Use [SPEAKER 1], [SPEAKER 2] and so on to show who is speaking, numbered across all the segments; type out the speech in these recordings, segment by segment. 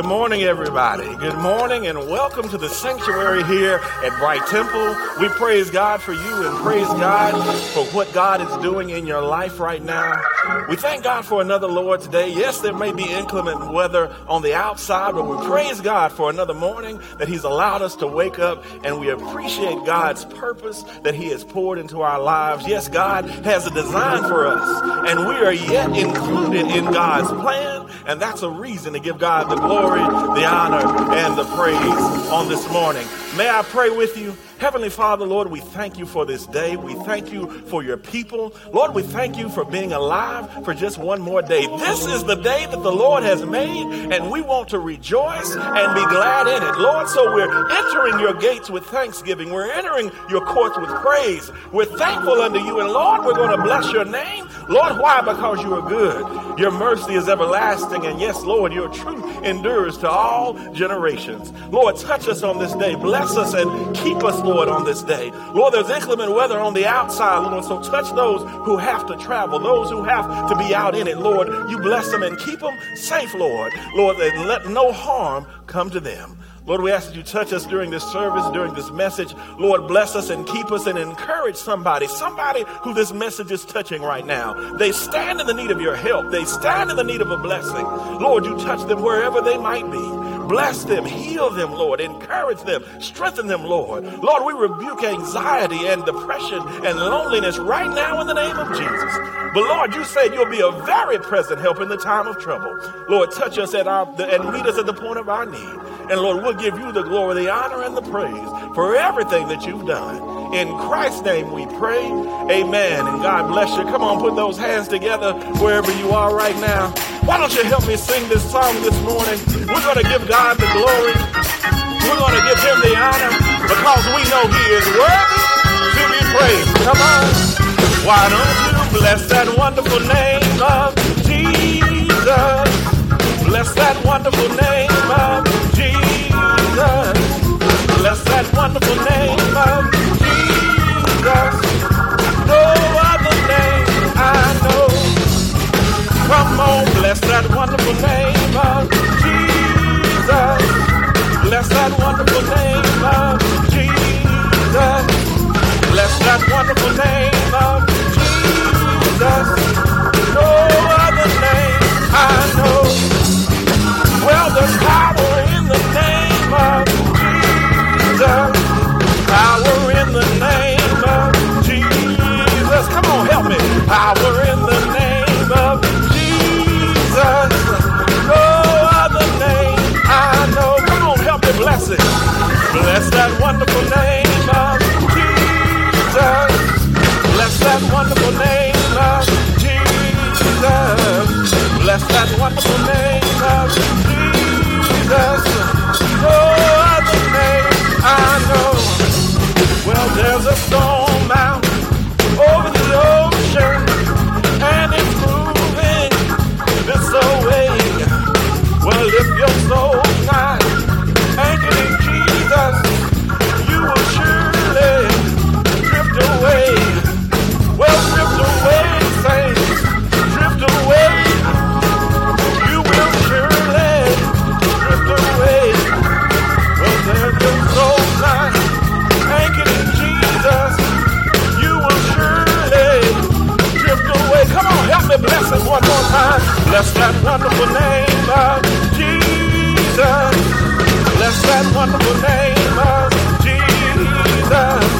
[SPEAKER 1] Good morning, everybody. Good morning, and welcome to the sanctuary here at Bright Temple. We praise God for you and praise God for what God is doing in your life right now. We thank God for another Lord's Day. Yes, there may be inclement weather on the outside, but we praise God for another morning that He's allowed us to wake up, and we appreciate God's purpose that He has poured into our lives. Yes, God has a design for us, and we are yet included in God's plan, and that's a reason to give God the glory, the honor, and the praise on this morning. May I pray with you? Heavenly Father, Lord, we thank you for this day. We thank you for your people. Lord, we thank you for being alive for just one more day. This is the day that the Lord has made, and we want to rejoice and be glad in it. Lord, so we're entering your gates with thanksgiving. We're entering your courts with praise. We're thankful unto you, and Lord, we're going to bless your name. Lord, why? Because you are good. Your mercy is everlasting, and yes, Lord, your truth endures to all generations. Lord, touch us on this day. Bless us and keep us, Lord, on this day. Lord, there's inclement weather on the outside, Lord, so touch those who have to travel, those who have to be out in it, Lord. You bless them and keep them safe, Lord. Lord, and let no harm come to them. Lord, we ask that you touch us during this service, during this message. Lord, bless us and keep us and encourage somebody, somebody who this message is touching right now. They stand in the need of your help. They stand in the need of a blessing. Lord, you touch them wherever they might be. Bless them, heal them, Lord. Encourage them, strengthen them, Lord. Lord, we rebuke anxiety and depression and loneliness right now in the name of Jesus. But Lord, you said you'll be a very present help in the time of trouble. Lord, touch us at our and meet us at the point of our need. And Lord, we'll give you the glory, the honor, and the praise for everything that you've done. In Christ's name we pray. Amen. And God bless you. Come on, put those hands together wherever you are right now. Why don't you help me sing this song this morning? We're going to give God the glory. We're going to give him the honor because we know he is worthy to be praised. Come on. Why don't you bless that wonderful name of Jesus? Bless that wonderful name of Jesus. Bless that wonderful name of Jesus. No other name I know. Come on, wonderful name of Jesus. Bless that wonderful name of Jesus. Bless that wonderful name Bless that wonderful name of Jesus. Bless that wonderful name of Jesus.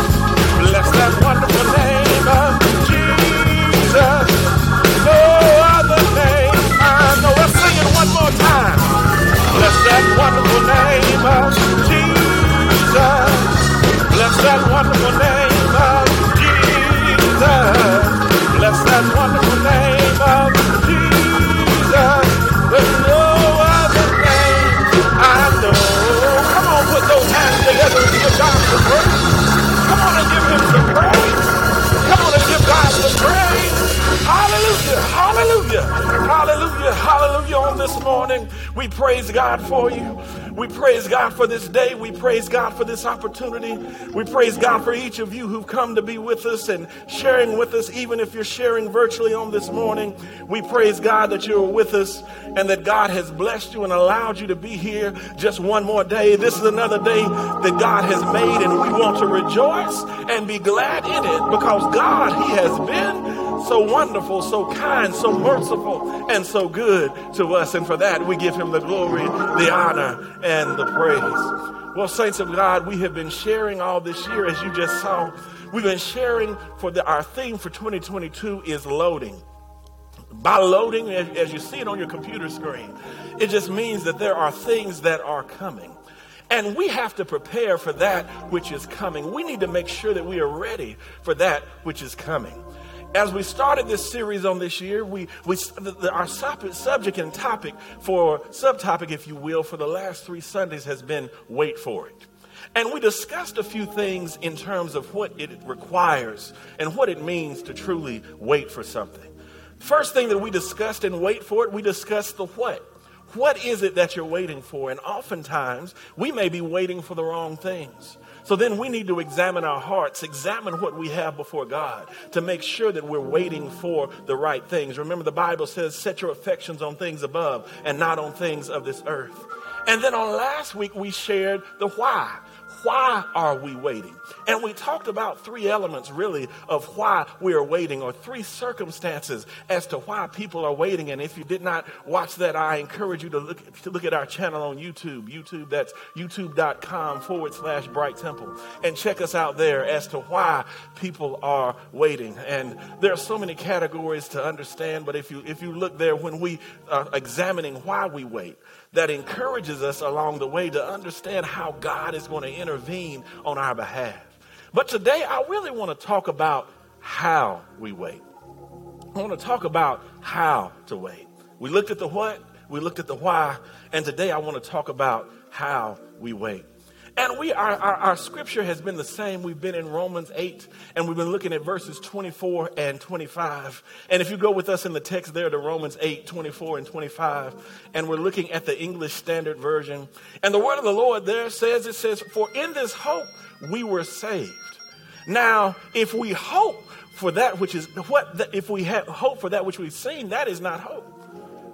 [SPEAKER 1] We praise God for you. We praise God for this day. We praise God for this opportunity. We praise God for each of you who've come to be with us and sharing with us, even if you're sharing virtually on this morning. We praise God that you're with us and that God has blessed you and allowed you to be here just one more day. This is another day that God has made, and we want to rejoice and be glad in it because God, He has been so wonderful, so kind, so merciful, and so good to us. And for that, we give him the glory, the honor, and the praise. Well, saints of God, we have been sharing all this year, as you just saw. We've been sharing for the, our theme for 2022 is loading. By loading, as you see it on your computer screen, it just means that there are things that are coming. And we have to prepare for that which is coming. We need to make sure that we are ready for that which is coming. As we started this series on this year, we, we our subject and topic for subtopic, if you will, for the last three Sundays has been wait for it. And we discussed a few things in terms of what it requires and what it means to truly wait for something. First thing that we discussed in wait for it, we discussed the what. What is it that you're waiting for? And oftentimes, we may be waiting for the wrong things. So then we need to examine our hearts, examine what we have before God to make sure that we're waiting for the right things. Remember, the Bible says, set your affections on things above and not on things of this earth. And then on last week, we shared the why. Why are we waiting? And we talked about three elements, really, of why we are waiting, or three circumstances as to why people are waiting. And if you did not watch that, I encourage you to look, to look at our channel on YouTube. YouTube, that's youtube.com forward slash bright temple. And check us out there as to why people are waiting. And there are so many categories to understand, but if you, if you look there, when we are examining why we wait, that encourages us along the way to understand how God is going to intervene on our behalf. But today, I really want to talk about how we wait. I want to talk about how to wait. We looked at the what, we looked at the why, and today I want to talk about how we wait. And we our, our, our, scripture has been the same. We've been in Romans 8, and we've been looking at verses 24 and 25. And if you go with us in the text there to Romans 8, 24 and 25, and we're looking at the English Standard Version. And the word of the Lord there says, it says, For in this hope we were saved. Now, if we hope for that which is what if we have hope for that which we've seen, that is not hope.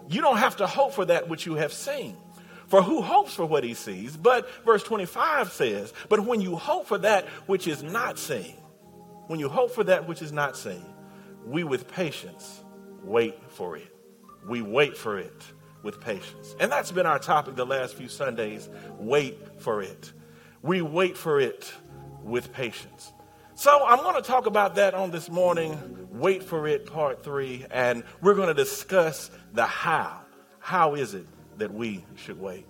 [SPEAKER 1] You don't have to hope for that which you have seen. For who hopes for what he sees? But verse 25 says, But when you hope for that which is not seen, when you hope for that which is not seen, we with patience wait for it. We wait for it with patience. And that's been our topic the last few Sundays wait for it. We wait for it with patience. So I'm going to talk about that on this morning. Wait for it, part three. And we're going to discuss the how. How is it that we should wait.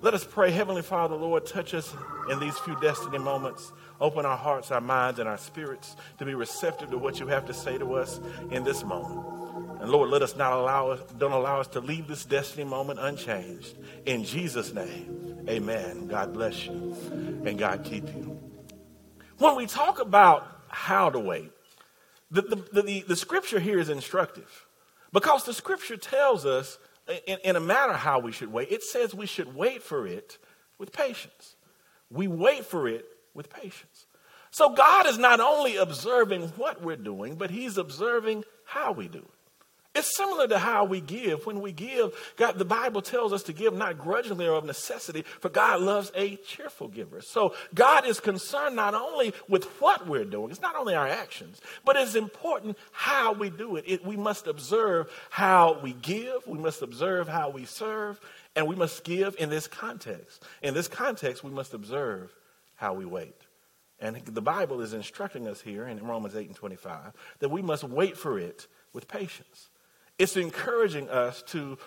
[SPEAKER 1] Let us pray. Heavenly Father, Lord, touch us in these few destiny moments. Open our hearts, our minds, and our spirits to be receptive to what you have to say to us in this moment. And Lord, let us not allow us, don't allow us to leave this destiny moment unchanged. In Jesus' name, amen. God bless you and God keep you. When we talk about how to wait, the, the, the, the scripture here is instructive because the scripture tells us in, in a matter how we should wait, it says we should wait for it with patience. We wait for it with patience. So God is not only observing what we're doing, but He's observing how we do it. It's similar to how we give. When we give, God, the Bible tells us to give not grudgingly or of necessity, for God loves a cheerful giver. So God is concerned not only with what we're doing, it's not only our actions, but it's important how we do it. it we must observe how we give, we must observe how we serve, and we must give in this context. In this context, we must observe how we wait. And the Bible is instructing us here in Romans 8 and 25 that we must wait for it with patience it's encouraging us to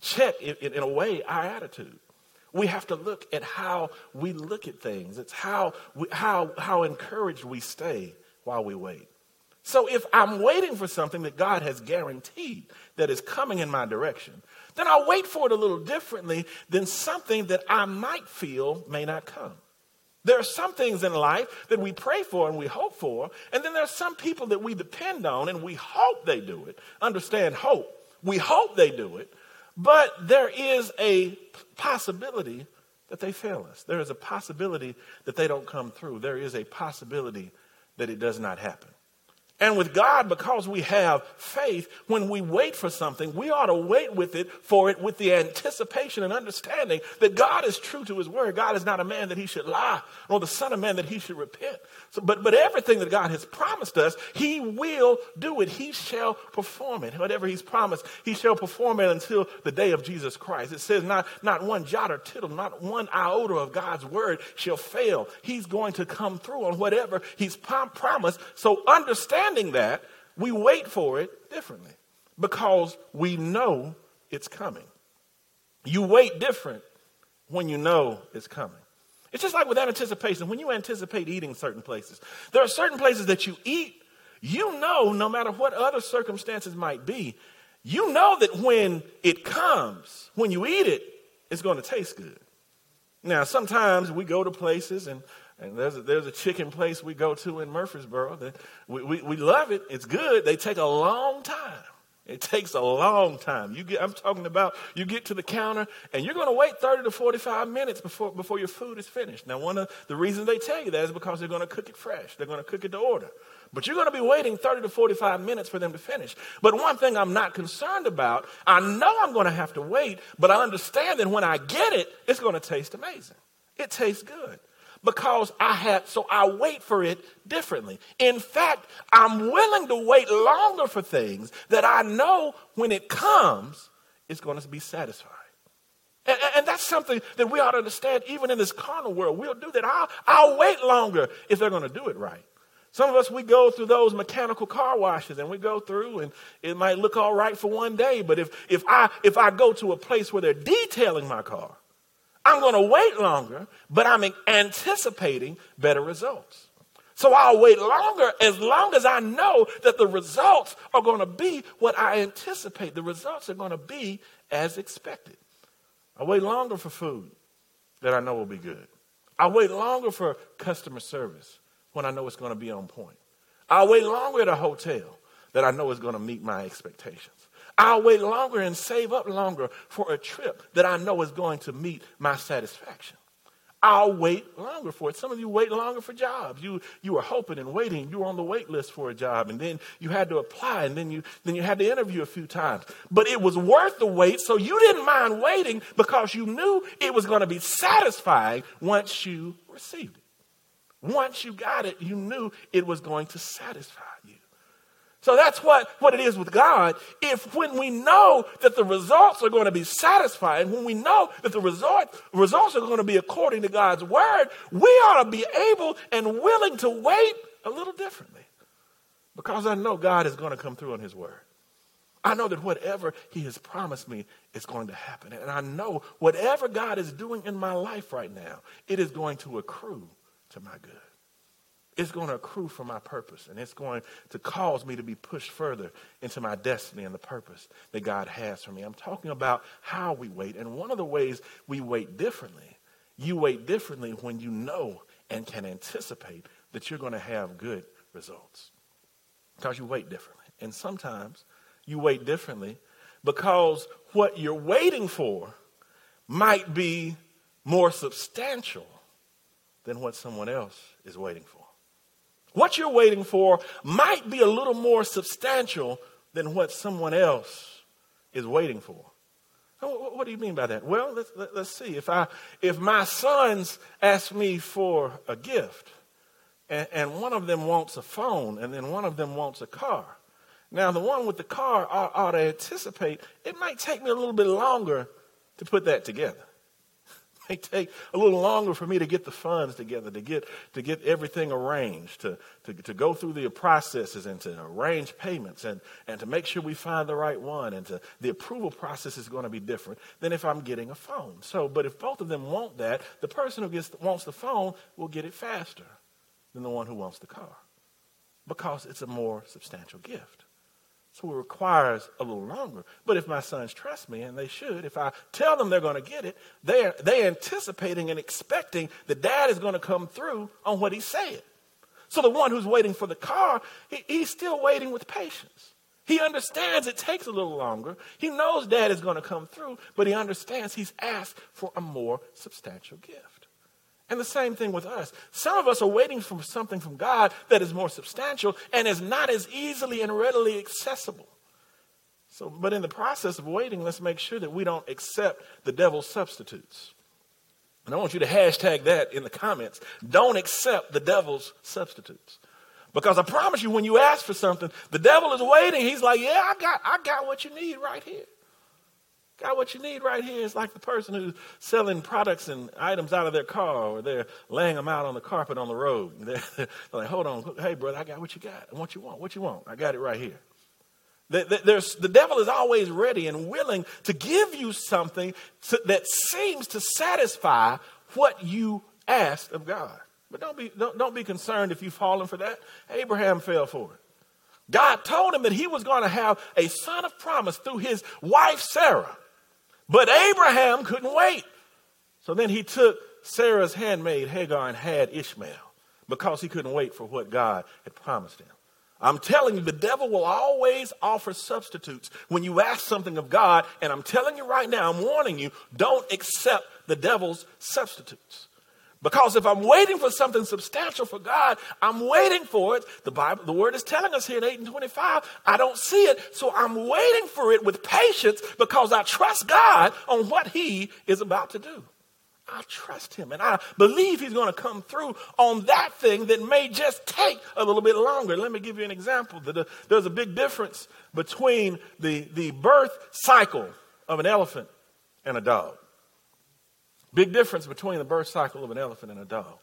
[SPEAKER 1] check, in, in a way, our attitude. We have to look at how we look at things. It's how, we, how, how encouraged we stay while we wait. So if I'm waiting for something that God has guaranteed that is coming in my direction, then I'll wait for it a little differently than something that I might feel may not come. There are some things in life that we pray for and we hope for, and then there are some people that we depend on and we hope they do it. Understand hope. We hope they do it, but there is a possibility that they fail us. There is a possibility that they don't come through. There is a possibility that it does not happen. And with God, because we have faith, when we wait for something, we ought to wait with it for it with the anticipation and understanding that God is true to his word. God is not a man that he should lie, nor the son of man that he should repent. So, but, but everything that God has promised us, he will do it. He shall perform it. Whatever he's promised, he shall perform it until the day of Jesus Christ. It says not, not one jot or tittle, not one iota of God's word shall fail. He's going to come through on whatever he's prom- promised. So understand understanding that, we wait for it differently because we know it's coming. You wait different when you know it's coming. It's just like with anticipation. When you anticipate eating certain places, there are certain places that you eat, you know, no matter what other circumstances might be, you know that when it comes, when you eat it, it's going to taste good. Now, sometimes we go to places and and there's a, there's a chicken place we go to in Murfreesboro. That we, we, we love it. It's good. They take a long time. It takes a long time. You get, I'm talking about you get to the counter and you're going to wait 30 to 45 minutes before, before your food is finished. Now, one of the reasons they tell you that is because they're going to cook it fresh. They're going to cook it to order. But you're going to be waiting 30 to 45 minutes for them to finish. But one thing I'm not concerned about, I know I'm going to have to wait, but I understand that when I get it, it's going to taste amazing. It tastes good because I have, so I wait for it differently. In fact, I'm willing to wait longer for things that I know when it comes, it's going to be satisfying. And, and, that's something that we ought to understand even in this carnal world. We'll do that. I'll, I'll wait longer if they're going to do it right. Some of us, we go through those mechanical car washes and we go through and it might look all right for one day, but if, if, I, if I go to a place where they're detailing my car, I'm going to wait longer, but I'm anticipating better results. So I'll wait longer as long as I know that the results are going to be what I anticipate. The results are going to be as expected. I wait longer for food that I know will be good. I wait longer for customer service when I know it's going to be on point. I'll wait longer at a hotel that I know is going to meet my expectations. I'll wait longer and save up longer for a trip that I know is going to meet my satisfaction. I'll wait longer for it. Some of you wait longer for jobs. You, you were hoping and waiting. You were on the wait list for a job and then you had to apply and then you, then you had to interview a few times. But it was worth the wait. So you didn't mind waiting because you knew it was going to be satisfying once you received it. Once you got it, you knew it was going to satisfy. So that's what, what it is with God. If when we know that the results are going to be satisfying, when we know that the result, results are going to be according to God's word, we ought to be able and willing to wait a little differently. Because I know God is going to come through on his word. I know that whatever he has promised me is going to happen. And I know whatever God is doing in my life right now, it is going to accrue to my good it's going to accrue for my purpose and it's going to cause me to be pushed further into my destiny and the purpose that God has for me. I'm talking about how we wait. And one of the ways we wait differently, you wait differently when you know and can anticipate that you're going to have good results because you wait differently. And sometimes you wait differently because what you're waiting for might be more substantial than what someone else is waiting for. What you're waiting for might be a little more substantial than what someone else is waiting for. What do you mean by that? Well, let's, let, us see. If, I, if my sons ask me for a gift, and, and, one of them wants a phone, and then one of them wants a car. Now, the one with the car ought, ought to anticipate it might take me a little bit longer to put that together may take a little longer for me to get the funds together, to get, to get everything arranged, to, to, to go through the processes and to arrange payments and, and to make sure we find the right one. And to, the approval process is going to be different than if I'm getting a phone. So, but if both of them want that, the person who gets, wants the phone will get it faster than the one who wants the car because it's a more substantial gift. So it requires a little longer. But if my sons trust me, and they should, if I tell them they're going to get it, they're, they're anticipating and expecting that dad is going to come through on what he said. So the one who's waiting for the car, he, he's still waiting with patience. He understands it takes a little longer. He knows dad is going to come through, but he understands he's asked for a more substantial gift. And the same thing with us. Some of us are waiting for something from God that is more substantial and is not as easily and readily accessible. So, but in the process of waiting, let's make sure that we don't accept the devil's substitutes. And I want you to hashtag that in the comments. Don't accept the devil's substitutes. Because I promise you, when you ask for something, the devil is waiting. He's like, Yeah, I got, I got what you need right here. Got what you need right here. It's like the person who's selling products and items out of their car or they're laying them out on the carpet on the road. They're, they're like, hold on. Hey, brother, I got what you got. What you want? What you want? I got it right here. There's, the devil is always ready and willing to give you something that seems to satisfy what you asked of God. But don't be, don't, don't be concerned if you've fallen for that. Abraham fell for it. God told him that he was going to have a son of promise through his wife Sarah. But Abraham couldn't wait. So then he took Sarah's handmaid Hagar and had Ishmael because he couldn't wait for what God had promised him. I'm telling you, the devil will always offer substitutes when you ask something of God. And I'm telling you right now, I'm warning you, don't accept the devil's substitutes. Because if I'm waiting for something substantial for God, I'm waiting for it. The Bible, the word is telling us here in 8 and 25, I don't see it. So I'm waiting for it with patience because I trust God on what he is about to do. I trust him and I believe he's going to come through on that thing that may just take a little bit longer. Let me give you an example. There's a big difference between the, the birth cycle of an elephant and a dog. Big difference between the birth cycle of an elephant and a dog.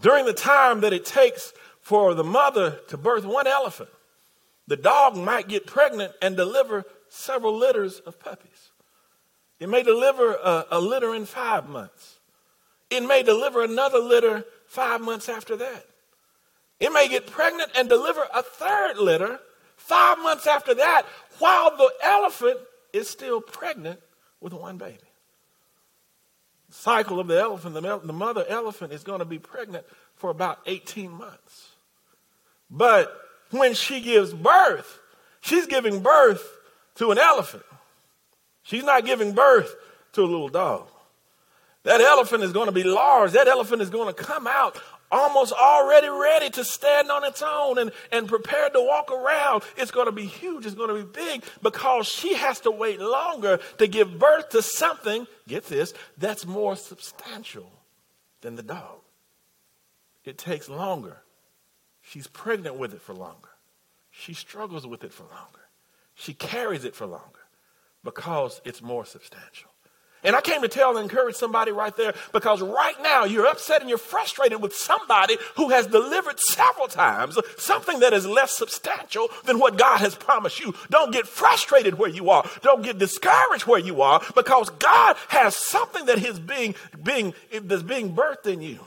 [SPEAKER 1] During the time that it takes for the mother to birth one elephant, the dog might get pregnant and deliver several litters of puppies. It may deliver a, a litter in five months. It may deliver another litter five months after that. It may get pregnant and deliver a third litter five months after that while the elephant is still pregnant with one baby cycle of the elephant, the, the mother elephant is going to be pregnant for about 18 months. But when she gives birth, she's giving birth to an elephant. She's not giving birth to a little dog. That elephant is going to be large. That elephant is going to come out almost already ready to stand on its own and, and prepared to walk around. It's going to be huge. It's going to be big because she has to wait longer to give birth to something, get this, that's more substantial than the dog. It takes longer. She's pregnant with it for longer. She struggles with it for longer. She carries it for longer because it's more substantial. And I came to tell and encourage somebody right there because right now you're upset and you're frustrated with somebody who has delivered several times something that is less substantial than what God has promised you. Don't get frustrated where you are. Don't get discouraged where you are because God has something that is being, being, that's being birthed in you.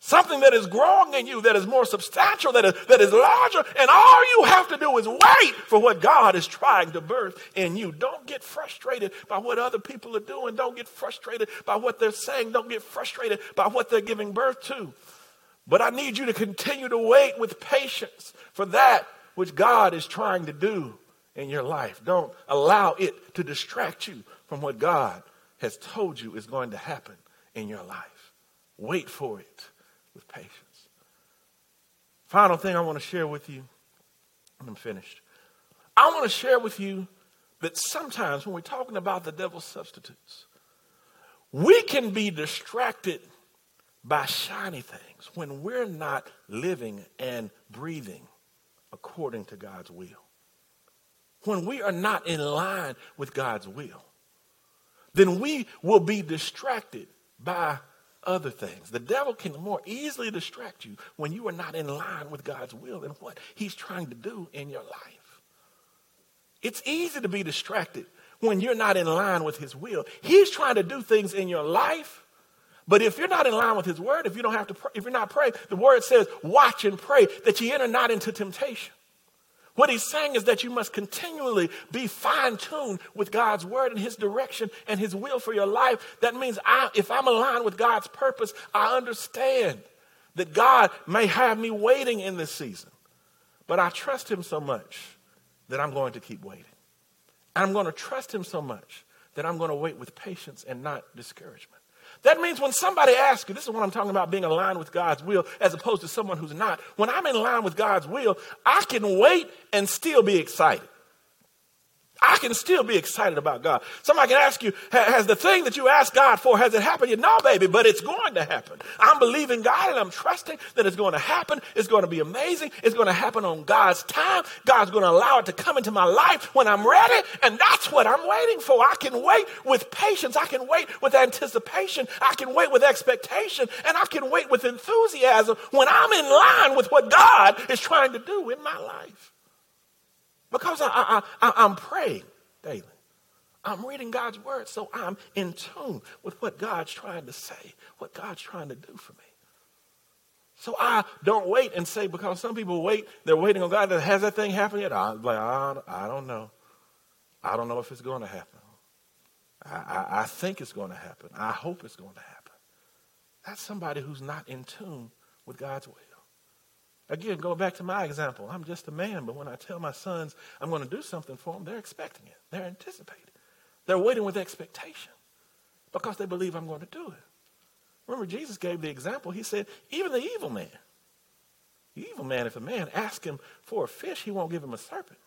[SPEAKER 1] Something that is growing in you, that is more substantial, that is, that is larger, and all you have to do is wait for what God is trying to birth in you. Don't get frustrated by what other people are doing. Don't get frustrated by what they're saying. Don't get frustrated by what they're giving birth to. But I need you to continue to wait with patience for that which God is trying to do in your life. Don't allow it to distract you from what God has told you is going to happen in your life. Wait for it with patience. Final thing I want to share with you, I'm finished. I want to share with you that sometimes when we're talking about the devil's substitutes, we can be distracted by shiny things when we're not living and breathing according to God's will. When we are not in line with God's will, then we will be distracted by other things. The devil can more easily distract you when you are not in line with God's will and what he's trying to do in your life. It's easy to be distracted when you're not in line with his will. He's trying to do things in your life. But if you're not in line with his word, if you don't have to pray, if you're not praying, the word says, watch and pray that you enter not into temptation. What he's saying is that you must continually be fine tuned with God's word and his direction and his will for your life. That means I, if I'm aligned with God's purpose, I understand that God may have me waiting in this season. But I trust him so much that I'm going to keep waiting. And I'm going to trust him so much that I'm going to wait with patience and not discouragement. That means when somebody asks you, this is what I'm talking about being aligned with God's will as opposed to someone who's not. When I'm in line with God's will, I can wait and still be excited. I can still be excited about God. Somebody can ask you, has the thing that you asked God for, has it happened yet? No, baby, but it's going to happen. I'm believing God and I'm trusting that it's going to happen. It's going to be amazing. It's going to happen on God's time. God's going to allow it to come into my life when I'm ready. And that's what I'm waiting for. I can wait with patience. I can wait with anticipation. I can wait with expectation. And I can wait with enthusiasm when I'm in line with what God is trying to do in my life. Because I, I'm praying daily. I'm reading God's word, so I'm in tune with what God's trying to say, what God's trying to do for me. So I don't wait and say, because some people wait, they're waiting on God. Has that thing happened yet? I'm like, I, I don't know. I don't know if it's going to happen. I, I, I think it's going to happen. I hope it's going to happen. That's somebody who's not in tune with God's will. Again, go back to my example. I'm just a man, but when I tell my sons I'm going to do something for them, they're expecting it. They're anticipating. They're waiting with expectation because they believe I'm going to do it. Remember, Jesus gave the example. He said, even the evil man, the evil man, if a man asks him for a fish, he won't give him a serpent.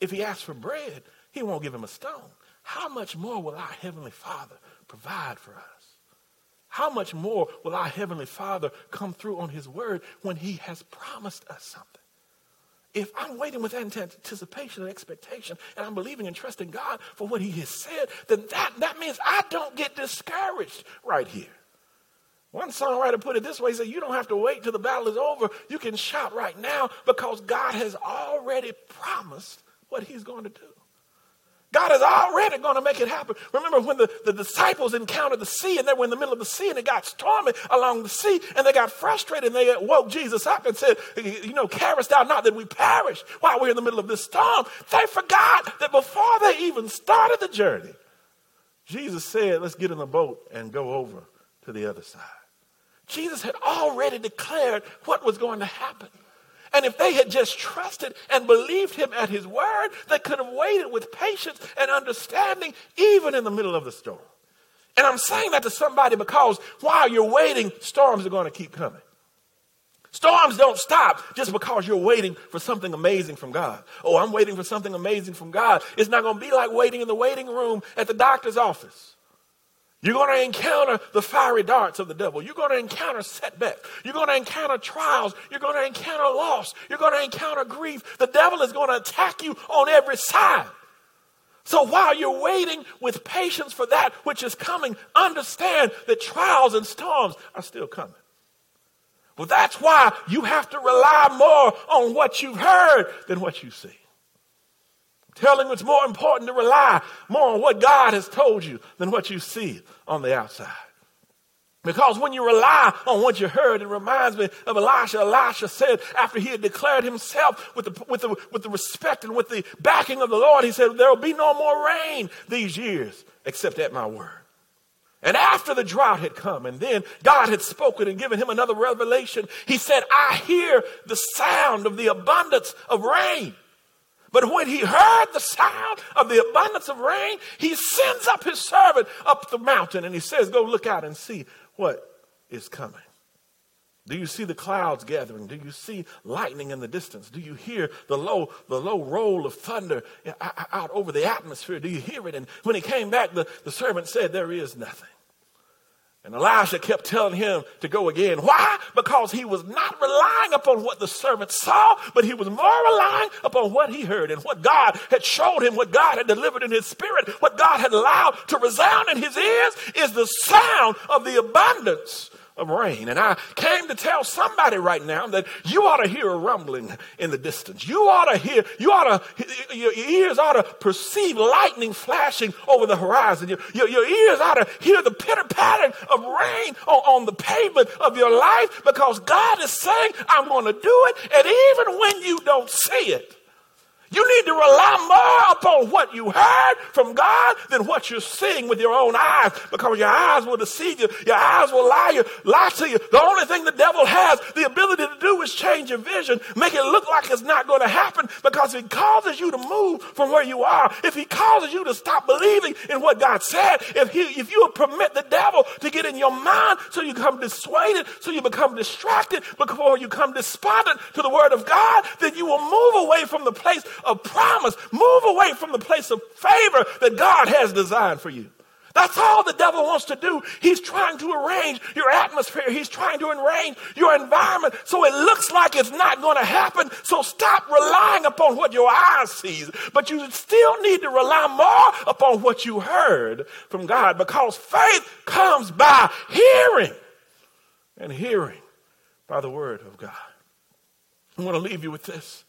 [SPEAKER 1] If he asks for bread, he won't give him a stone. How much more will our Heavenly Father provide for us? How much more will our Heavenly Father come through on His word when He has promised us something? If I'm waiting with anticipation and expectation and I'm believing and trusting God for what He has said, then that, that means I don't get discouraged right here. One songwriter put it this way he said, You don't have to wait till the battle is over. You can shout right now because God has already promised what He's going to do. God is already going to make it happen. Remember when the, the disciples encountered the sea and they were in the middle of the sea and it got stormy along the sea and they got frustrated and they woke Jesus up and said, You know, carest thou not that we perish while we're in the middle of this storm? They forgot that before they even started the journey, Jesus said, Let's get in the boat and go over to the other side. Jesus had already declared what was going to happen. And if they had just trusted and believed him at his word, they could have waited with patience and understanding even in the middle of the storm. And I'm saying that to somebody because while you're waiting, storms are going to keep coming. Storms don't stop just because you're waiting for something amazing from God. Oh, I'm waiting for something amazing from God. It's not going to be like waiting in the waiting room at the doctor's office. You're going to encounter the fiery darts of the devil. You're going to encounter setbacks. You're going to encounter trials. You're going to encounter loss. You're going to encounter grief. The devil is going to attack you on every side. So while you're waiting with patience for that which is coming, understand that trials and storms are still coming. Well, that's why you have to rely more on what you've heard than what you see telling it's more important to rely more on what God has told you than what you see on the outside. Because when you rely on what you heard, it reminds me of Elisha. Elisha said after he had declared himself with the, with the, with the respect and with the backing of the Lord, he said, there will be no more rain these years except at my word. And after the drought had come, and then God had spoken and given him another revelation, he said, I hear the sound of the abundance of rain. But when he heard the sound of the abundance of rain, he sends up his servant up the mountain and he says, Go look out and see what is coming. Do you see the clouds gathering? Do you see lightning in the distance? Do you hear the low, the low roll of thunder out over the atmosphere? Do you hear it? And when he came back, the, the servant said, There is nothing. And Elisha kept telling him to go again. Why? Because he was not relying upon what the servant saw, but he was more relying upon what he heard and what God had showed him, what God had delivered in his spirit, what God had allowed to resound in his ears is the sound of the abundance of rain. And I came to tell somebody right now that you ought to hear a rumbling in the distance. You ought to hear, you ought to, your ears ought to perceive lightning flashing over the horizon. Your, your, your ears ought to hear the pitter patter of rain on, on the pavement of your life because God is saying, I'm going to do it. And even when you don't see it, you need to rely more upon what you heard from God than what you're seeing with your own eyes because your eyes will deceive you. Your eyes will lie you, lie to you. The only thing the devil has the ability to do is change your vision, make it look like it's not going to happen because he causes you to move from where you are. If he causes you to stop believing in what God said, if he, if you permit the devil to get in your mind so you become dissuaded, so you become distracted before you come despondent to the word of God, then you will move away from the place of promise, move away from the place of favor that God has designed for you. That's all the devil wants to do. He's trying to arrange your atmosphere. He's trying to arrange your environment so it looks like it's not going to happen. So stop relying upon what your eyes sees, but you still need to rely more upon what you heard from God because faith comes by hearing and hearing by the word of God. I want to leave you with this.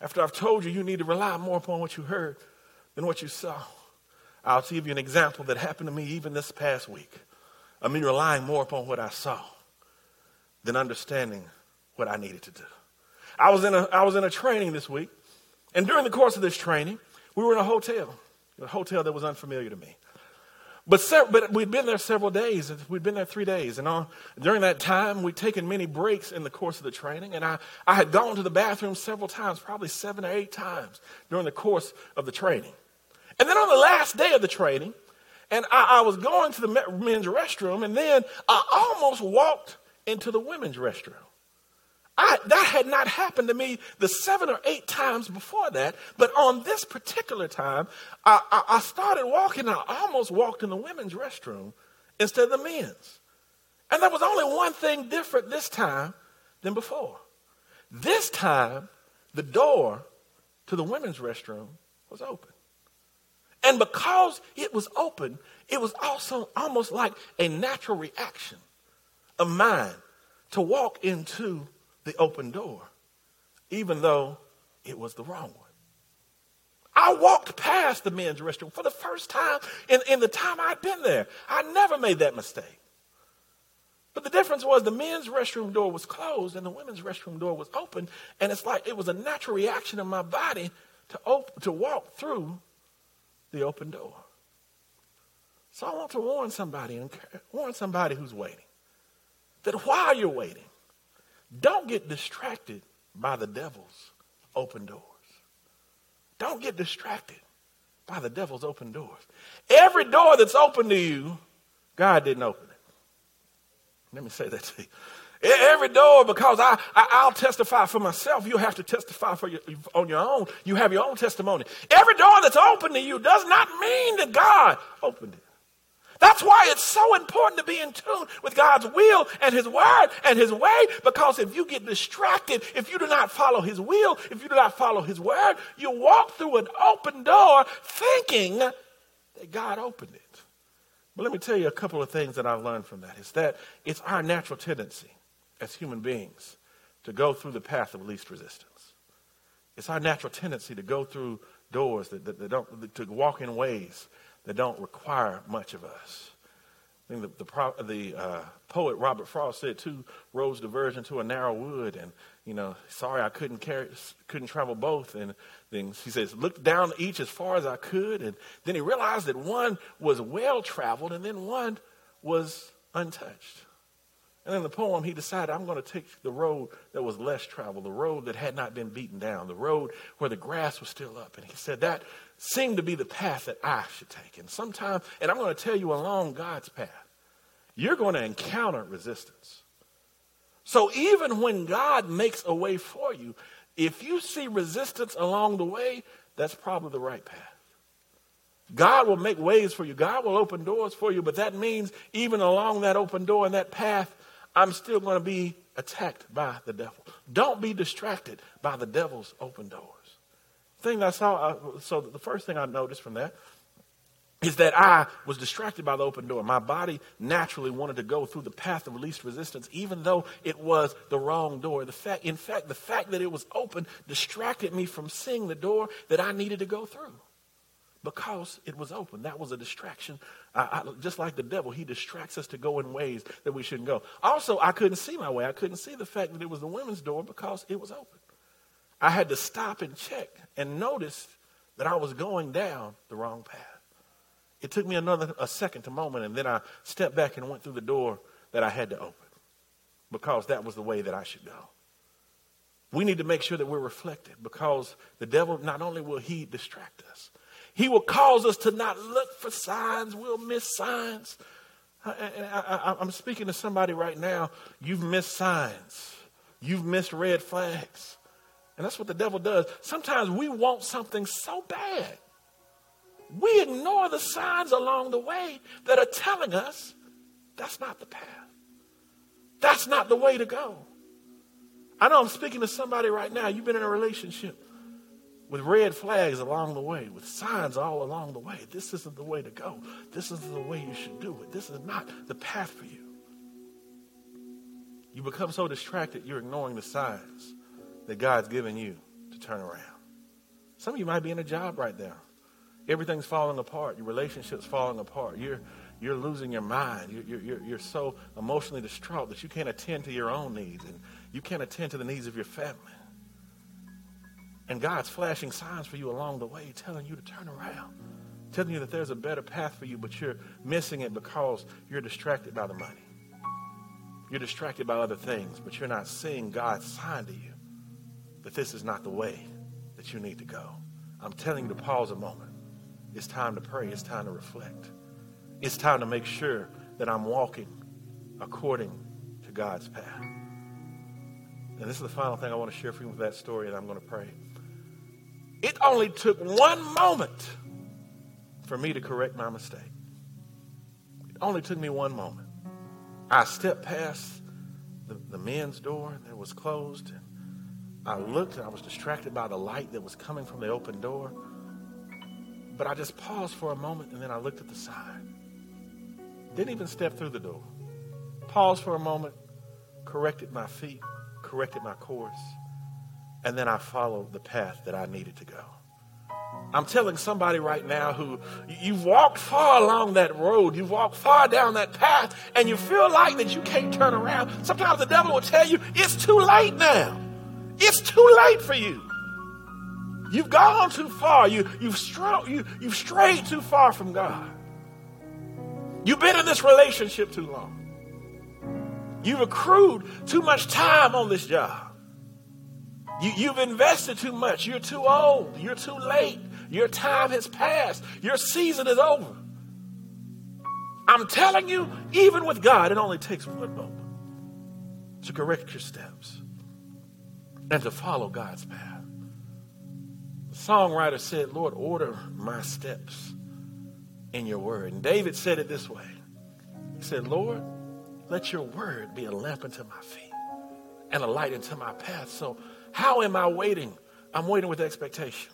[SPEAKER 1] After I've told you, you need to rely more upon what you heard than what you saw. I'll give you an example that happened to me even this past week. I mean, relying more upon what I saw than understanding what I needed to do. I was in a, I was in a training this week, and during the course of this training, we were in a hotel, a hotel that was unfamiliar to me. But, but we'd been there several days. We'd been there three days. And on, during that time, we'd taken many breaks in the course of the training. And I, I had gone to the bathroom several times, probably seven or eight times during the course of the training. And then on the last day of the training, and I, I was going to the men's restroom, and then I almost walked into the women's restroom. I, that had not happened to me the seven or eight times before that, but on this particular time, I, I, I started walking. And I almost walked in the women's restroom instead of the men's. And there was only one thing different this time than before. This time, the door to the women's restroom was open. And because it was open, it was also almost like a natural reaction of mine to walk into the open door, even though it was the wrong one. I walked past the men's restroom for the first time in, in the time I'd been there. I never made that mistake. But the difference was the men's restroom door was closed and the women's restroom door was open. And it's like it was a natural reaction of my body to, op- to walk through the open door. So I want to warn somebody warn somebody who's waiting that while you're waiting, don't get distracted by the devil's open doors. Don't get distracted by the devil's open doors. Every door that's open to you, God didn't open it. Let me say that to you. Every door, because I, I, will testify for myself. You have to testify for your, on your own. You have your own testimony. Every door that's open to you does not mean that God opened it. That's why it's so important to be in tune with God's will and His word and His way. Because if you get distracted, if you do not follow His will, if you do not follow His word, you walk through an open door thinking that God opened it. But let me tell you a couple of things that I've learned from that. Is that it's our natural tendency as human beings to go through the path of least resistance. It's our natural tendency to go through doors that, that, that don't, to walk in ways that don't require much of us. I think the, the, the uh, poet Robert Frost said two roads diverge into a narrow wood, and you know, sorry I couldn't carry, couldn't travel both. And then he says, looked down each as far as I could, and then he realized that one was well traveled, and then one was untouched. And in the poem, he decided, I'm going to take the road that was less traveled, the road that had not been beaten down, the road where the grass was still up. And he said, that seemed to be the path that I should take. And sometimes, and I'm going to tell you along God's path, you're going to encounter resistance. So even when God makes a way for you, if you see resistance along the way, that's probably the right path. God will make ways for you. God will open doors for you, but that means even along that open door and that path, I'm still going to be attacked by the devil. Don't be distracted by the devil's open doors. Thing I saw, so the first thing I noticed from that is that I was distracted by the open door. My body naturally wanted to go through the path of least resistance, even though it was the wrong door. The fact, in fact, the fact that it was open distracted me from seeing the door that I needed to go through because it was open. That was a distraction. I, I, just like the devil, he distracts us to go in ways that we shouldn't go. Also, I couldn't see my way. I couldn't see the fact that it was the women's door because it was open. I had to stop and check and notice that I was going down the wrong path. It took me another a second to moment, and then I stepped back and went through the door that I had to open because that was the way that I should go. We need to make sure that we're reflected because the devil, not only will he distract us, he will cause us to not look for signs. We'll miss signs. I, am speaking to somebody right now. You've missed signs. You've missed red flags. And that's what the devil does. Sometimes we want something so bad. We ignore the signs along the way that are telling us that's not the path. That's not the way to go. I know I'm speaking to somebody right now. You've been in a relationship with red flags along the way, with signs all along the way. This isn't the way to go. This isn't the way you should do it. This is not the path for you. You become so distracted, you're ignoring the signs that God's given you to turn around. Some of you might be in a job right now. Everything's falling apart. Your relationship's falling apart. You're, you're losing your mind. You're, you're, you're so emotionally distraught that you can't attend to your own needs and you can't attend to the needs of your family. And God's flashing signs for you along the way, telling you to turn around, telling you that there's a better path for you, but you're missing it because you're distracted by the money. You're distracted by other things, but you're not seeing God's sign to you that this is not the way that you need to go. I'm telling you to pause a moment. It's time to pray. It's time to reflect. It's time to make sure that I'm walking according to God's path. And this is the final thing I want to share for you with that story, and I'm going to pray. It only took one moment for me to correct my mistake. It only took me one moment. I stepped past the, the men's door that was closed. And I looked and I was distracted by the light that was coming from the open door. But I just paused for a moment and then I looked at the sign. Didn't even step through the door. Paused for a moment, corrected my feet, corrected my course and then I followed the path that I needed to go. I'm telling somebody right now who you've walked far along that road, you've walked far down that path, and you feel like that you can't turn around. Sometimes the devil will tell you, it's too late now. It's too late for you. You've gone too far. You, you've, stro- you, you've strayed too far from God. You've been in this relationship too long. You've accrued too much time on this job. You, you've invested too much. You're too old. You're too late. Your time has passed. Your season is over. I'm telling you, even with God, it only takes one moment to correct your steps and to follow God's path. The songwriter said, Lord, order my steps in your word. And David said it this way He said, Lord, let your word be a lamp unto my feet and a light unto my path. So how am I waiting? I'm waiting with expectation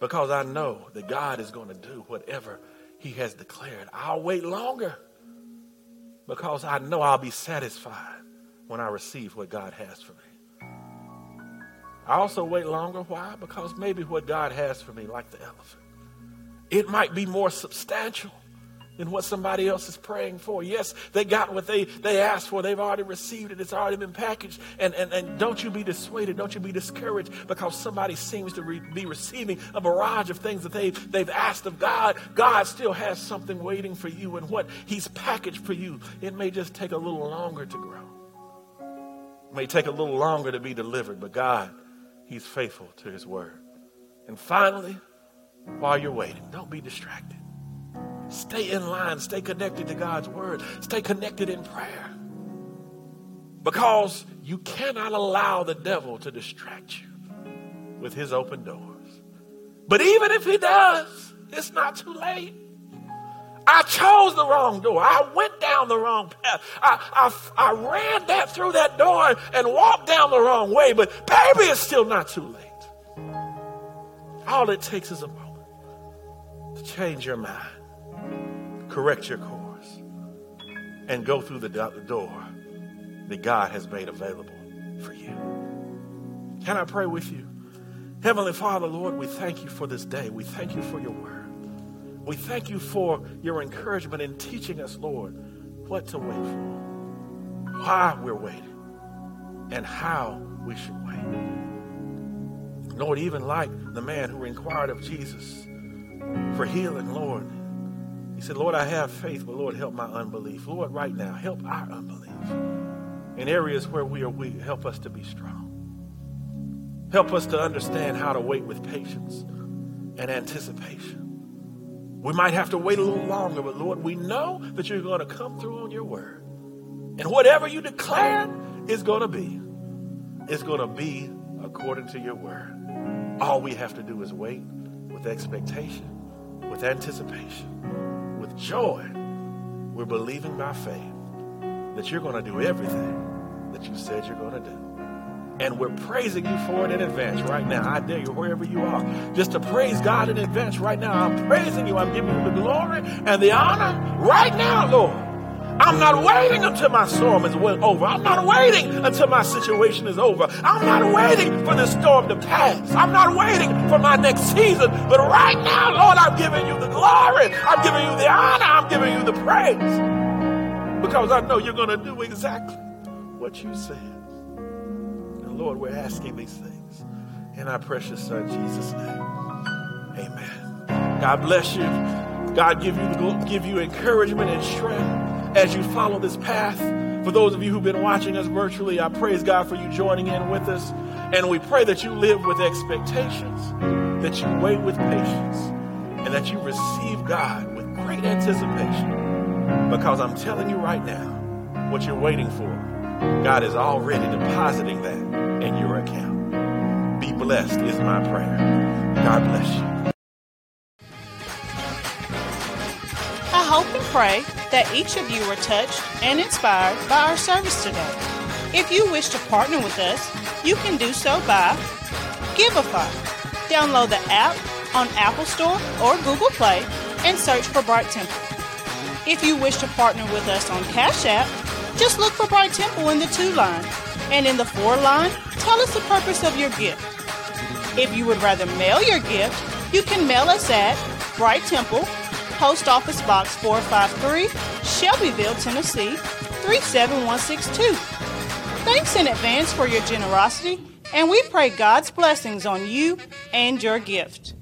[SPEAKER 1] because I know that God is going to do whatever He has declared. I'll wait longer because I know I'll be satisfied when I receive what God has for me. I also wait longer. Why? Because maybe what God has for me, like the elephant, it might be more substantial than what somebody else is praying for. Yes, they got what they, they asked for. They've already received it. It's already been packaged. And, and, and don't you be dissuaded. Don't you be discouraged because somebody seems to re- be receiving a barrage of things that they've, they've asked of God. God still has something waiting for you. And what He's packaged for you, it may just take a little longer to grow. It may take a little longer to be delivered. But God, He's faithful to His word. And finally, while you're waiting, don't be distracted. Stay in line. Stay connected to God's word. Stay connected in prayer. Because you cannot allow the devil to distract you with his open doors. But even if he does, it's not too late. I chose the wrong door. I went down the wrong path. I, I, I ran that through that door and walked down the wrong way. But baby, it's still not too late. All it takes is a moment to change your mind correct your course, and go through the door that God has made available for you. Can I pray with you? Heavenly Father, Lord, we thank you for this day. We thank you for your word. We thank you for your encouragement in teaching us, Lord, what to wait for, why we're waiting, and how we should wait. Lord, even like the man who inquired of Jesus for healing, Lord, he said, Lord, I have faith, but Lord, help my unbelief. Lord, right now, help our unbelief. In areas where we are weak, help us to be strong. Help us to understand how to wait with patience and anticipation. We might have to wait a little longer, but Lord, we know that you're going to come through on your word. And whatever you declare is going to be, it's going to be according to your word. All we have to do is wait with expectation, with anticipation, with joy. We're believing by faith that you're going to do everything that you said you're going to do. And we're praising you for it in advance right now. I dare you, wherever you are, just to praise God in advance right now. I'm praising you. I'm giving you the glory and the honor right now, Lord. I'm not waiting until my storm is over. I'm not waiting until my situation is over. I'm not waiting for the storm to pass. I'm not waiting for my next season. But right now, Lord, I'm giving you the glory. I'm giving you the honor. I'm giving you the praise. Because I know you're going to do exactly what you said. Lord, we're asking these things in our precious Son, Jesus' name. Amen. God bless you. God give you, give you encouragement and strength as you follow this path. For those of you who've been watching us virtually, I praise God for you joining in with us. And we pray that you live with expectations, that you wait with patience, and that you receive God with great anticipation. Because I'm telling you right now, what you're waiting for, God is already depositing that in your account. Be blessed is my prayer. God bless you.
[SPEAKER 2] I hope and pray that each of you were touched and inspired by our service today. If you wish to partner with us, you can do so by Givelify. Download the app on Apple Store or Google Play and search for Bright Temple. If you wish to partner with us on Cash App, just look for Bright Temple in the to line, and in the for line, tell us the purpose of your gift. If you would rather mail your gift, you can mail us at Bright Temple, Post Office Box 453, Shelbyville, Tennessee 37162. Thanks in advance for your generosity, and we pray God's blessings on you and your gift.